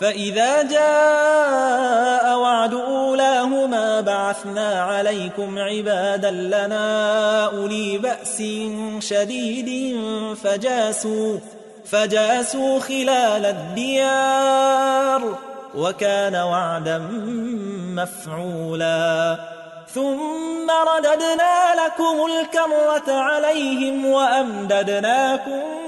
فإذا جاء وعد أولاهما بعثنا عليكم عبادا لنا أولي بأس شديد فجاسوا فجاسوا خلال الديار وكان وعدا مفعولا. ثم رددنا لكم الكرة عليهم وأمددناكم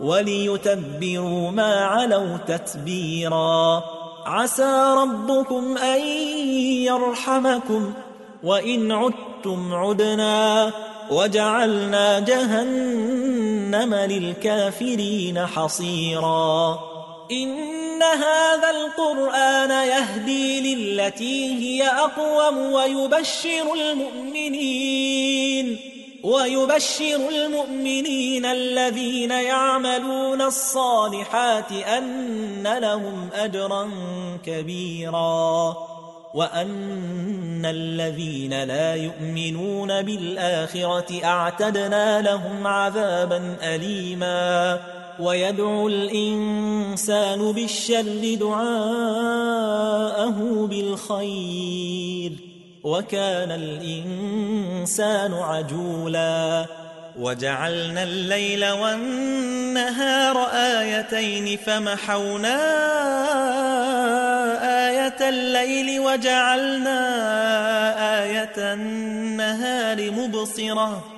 وليتبروا ما علوا تتبيرا. عسى ربكم أن يرحمكم وإن عدتم عدنا. وجعلنا جهنم للكافرين حصيرا. إن هذا القرآن يهدي للتي هي أقوم ويبشر المؤمنين. ويبشر المؤمنين الذين يعملون الصالحات أن لهم أجرا كبيرا وأن الذين لا يؤمنون بالآخرة أعتدنا لهم عذابا أليما ويدعو الإنسان بالشر دعاءه بالخير وكان الإنسان عجولا وجعلنا الليل والنهار آيتين فمحونا آية الليل وجعلنا آية النهار مبصرة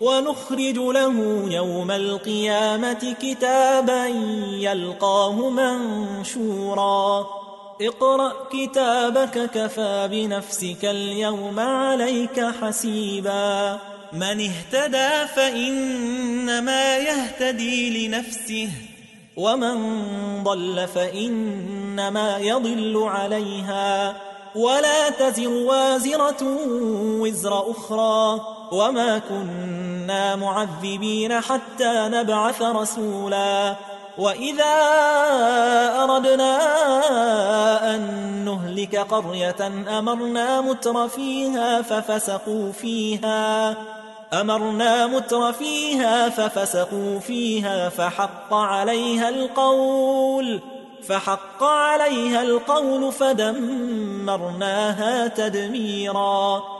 ونخرج له يوم القيامة كتابا يلقاه منشورا. اقرأ كتابك كفى بنفسك اليوم عليك حسيبا. من اهتدى فإنما يهتدي لنفسه ومن ضل فإنما يضل عليها. ولا تزر وازرة وزر أخرى. وما كنا معذبين حتى نبعث رسولا وإذا أردنا أن نهلك قرية أمرنا متر فيها ففسقوا فيها أمرنا متر فيها ففسقوا فيها فحق عليها القول فحق عليها القول فدمرناها تدميرا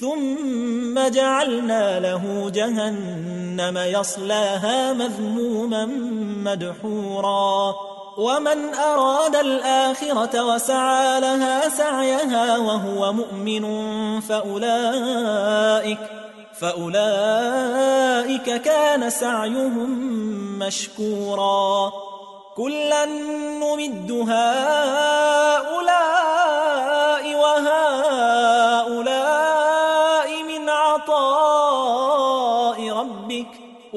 ثم جعلنا له جهنم يصلاها مذموما مدحورا. ومن أراد الآخرة وسعى لها سعيها وهو مؤمن فأولئك فأولئك كان سعيهم مشكورا. كلا نمد هؤلاء وهؤلاء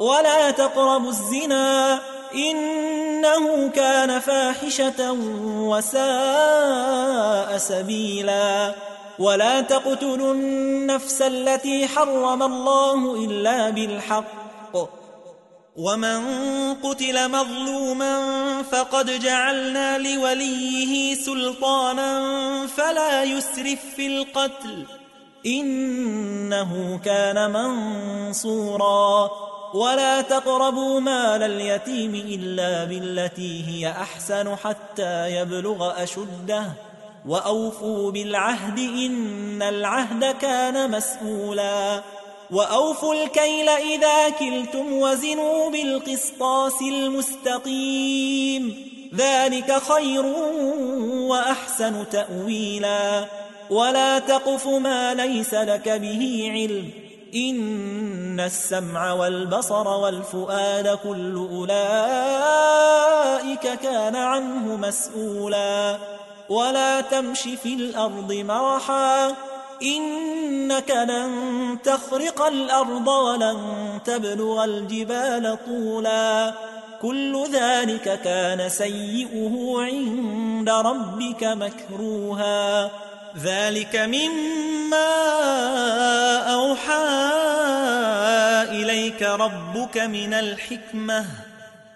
ولا تقربوا الزنا إنه كان فاحشة وساء سبيلا. ولا تقتلوا النفس التي حرم الله إلا بالحق. ومن قتل مظلوما فقد جعلنا لوليه سلطانا فلا يسرف في القتل. إنه كان منصورا. ولا تقربوا مال اليتيم إلا بالتي هي أحسن حتى يبلغ أشده. وأوفوا بالعهد إن العهد كان مسؤولا. وأوفوا الكيل إذا كلتم وزنوا بالقسطاس المستقيم. ذلك خير وأحسن تأويلا. ولا تقف ما ليس لك به علم. إن السمع والبصر والفؤاد كل أولئك كان عنه مسؤولا ولا تمش في الأرض مرحا إنك لن تخرق الأرض ولن تبلغ الجبال طولا كل ذلك كان سيئه عند ربك مكروها ذلك مما أوحى إليك ربك من الحكمة.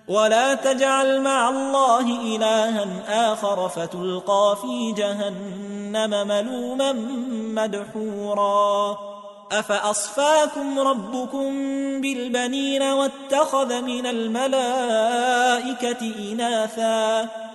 ولا تجعل مع الله إلها آخر فتلقى في جهنم ملوما مدحورا. أفأصفاكم ربكم بالبنين واتخذ من الملائكة إناثا؟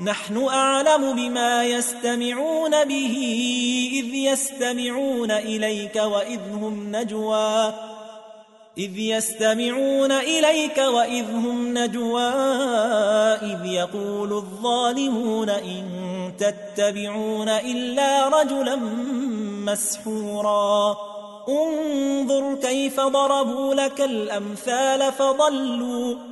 نحن أعلم بما يستمعون به إذ يستمعون إليك وإذ هم نجوى. إذ يستمعون إليك وإذ هم نجوى. إذ يقول الظالمون إن تتبعون إلا رجلا مسحورا. انظر كيف ضربوا لك الأمثال فضلوا.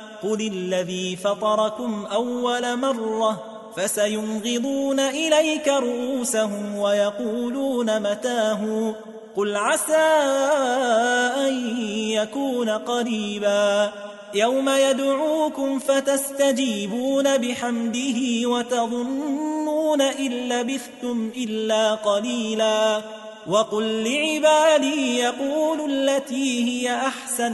قل الذي فطركم أول مرة فسينغضون إليك رؤوسهم ويقولون متاه قل عسى أن يكون قريبا يوم يدعوكم فتستجيبون بحمده وتظنون إن لبثتم إلا قليلا وقل لعبادي يقولوا التي هي أحسن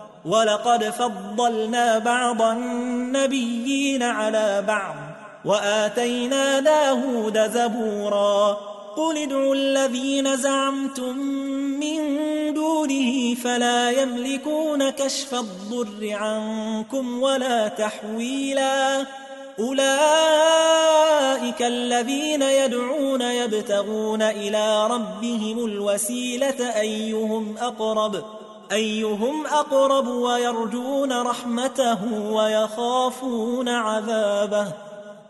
ولقد فضلنا بعض النبيين على بعض وآتينا داود زبورا قل ادعوا الذين زعمتم من دونه فلا يملكون كشف الضر عنكم ولا تحويلا أولئك الذين يدعون يبتغون إلى ربهم الوسيلة أيهم أقرب أيهم أقرب ويرجون رحمته ويخافون عذابه؟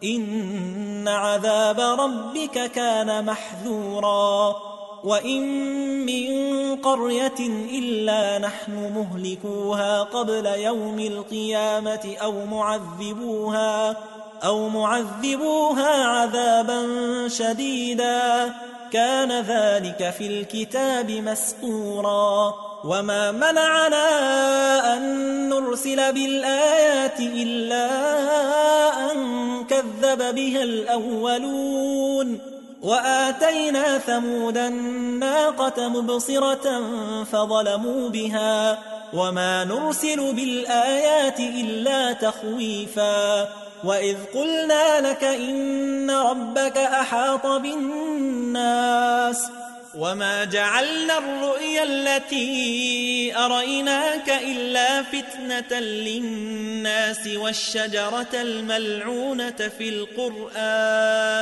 إن عذاب ربك كان محذورا. وإن من قرية إلا نحن مهلكوها قبل يوم القيامة أو معذبوها أو معذبوها عذابا شديدا. كان ذلك في الكتاب مسطورا وما منعنا أن نرسل بالآيات إلا أن كذب بها الأولون وآتينا ثمود الناقة مبصرة فظلموا بها وما نرسل بالآيات إلا تخويفا وإذ قلنا لك إن ربك أحاط بالناس وما جعلنا الرؤيا التي أريناك إلا فتنة للناس والشجرة الملعونة في القرآن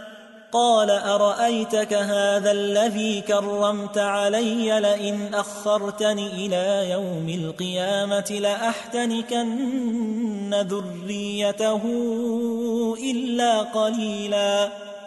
قال أرأيتك هذا الذي كرمت علي لئن أخرتني إلى يوم القيامة لأحتنكن ذريته إلا قليلا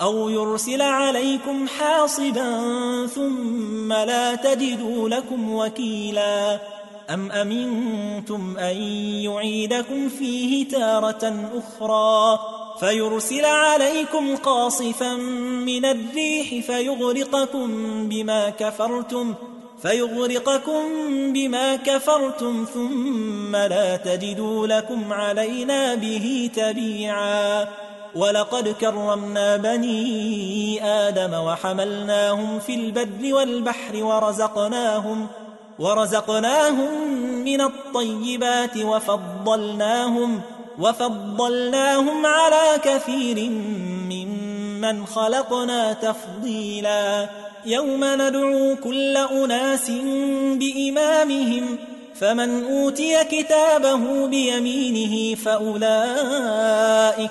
أو يرسل عليكم حاصبا ثم لا تجدوا لكم وكيلا. أم أمنتم أن يعيدكم فيه تارة أخرى؟ فيرسل عليكم قاصفا من الريح فيغرقكم بما كفرتم فيغرقكم بما كفرتم ثم لا تجدوا لكم علينا به تبيعا. ولقد كرمنا بني آدم وحملناهم في البر والبحر ورزقناهم ورزقناهم من الطيبات وفضلناهم وفضلناهم على كثير ممن خلقنا تفضيلا يوم ندعو كل أناس بإمامهم فمن أوتي كتابه بيمينه فأولئك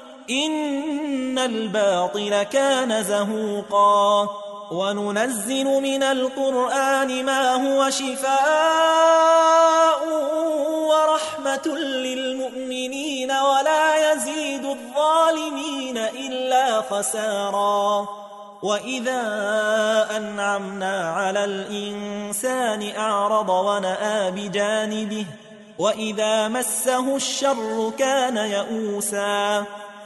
إن الباطل كان زهوقا. وننزل من القرآن ما هو شفاء ورحمة للمؤمنين ولا يزيد الظالمين إلا خسارا. وإذا أنعمنا على الإنسان أعرض ونأى بجانبه وإذا مسه الشر كان يئوسا.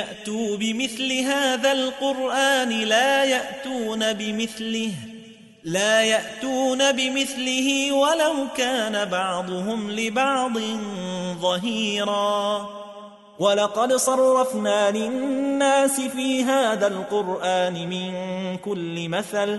يأتوا بمثل هذا القرآن لا يأتون بمثله لا يأتون بمثله ولو كان بعضهم لبعض ظهيرا. ولقد صرفنا للناس في هذا القرآن من كل مثل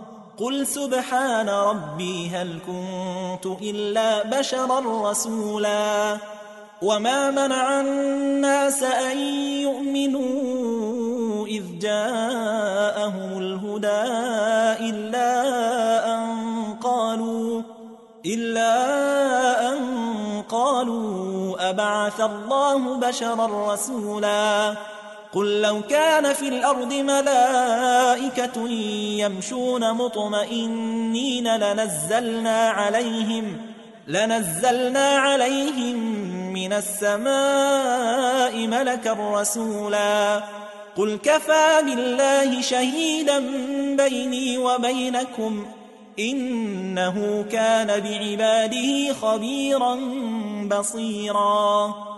قل سبحان ربي هل كنت إلا بشرا رسولا وما منع الناس أن يؤمنوا إذ جاءهم الهدى إلا أن قالوا إلا أن قالوا أبعث الله بشرا رسولا قل لو كان في الأرض ملائكة يمشون مطمئنين لنزلنا عليهم لنزلنا عليهم من السماء ملكا رسولا. قل كفى بالله شهيدا بيني وبينكم إنه كان بعباده خبيرا بصيرا.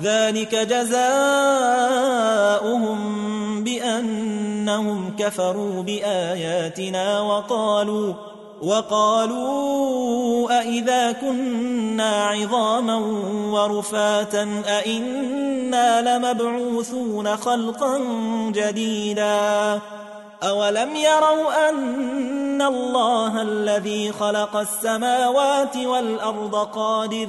ذلك جزاؤهم بأنهم كفروا بآياتنا وقالوا وقالوا أئذا كنا عظاما ورفاتا أئنا لمبعوثون خلقا جديدا أولم يروا أن الله الذي خلق السماوات والأرض قادر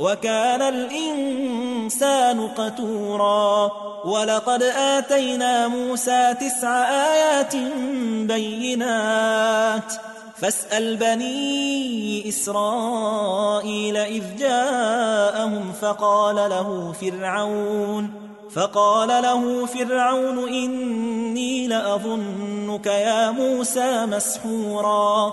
وكان الإنسان قتورا ولقد آتينا موسى تسع آيات بينات فاسأل بني إسرائيل إذ جاءهم فقال له فرعون فقال له فرعون إني لأظنك يا موسى مسحورا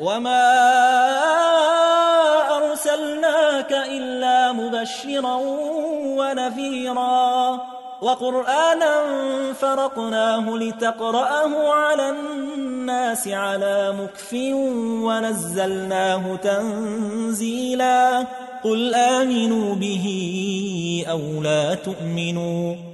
وما أرسلناك إلا مبشرا ونذيرا وقرآنا فرقناه لتقرأه على الناس على مكف ونزلناه تنزيلا قل آمنوا به أو لا تؤمنوا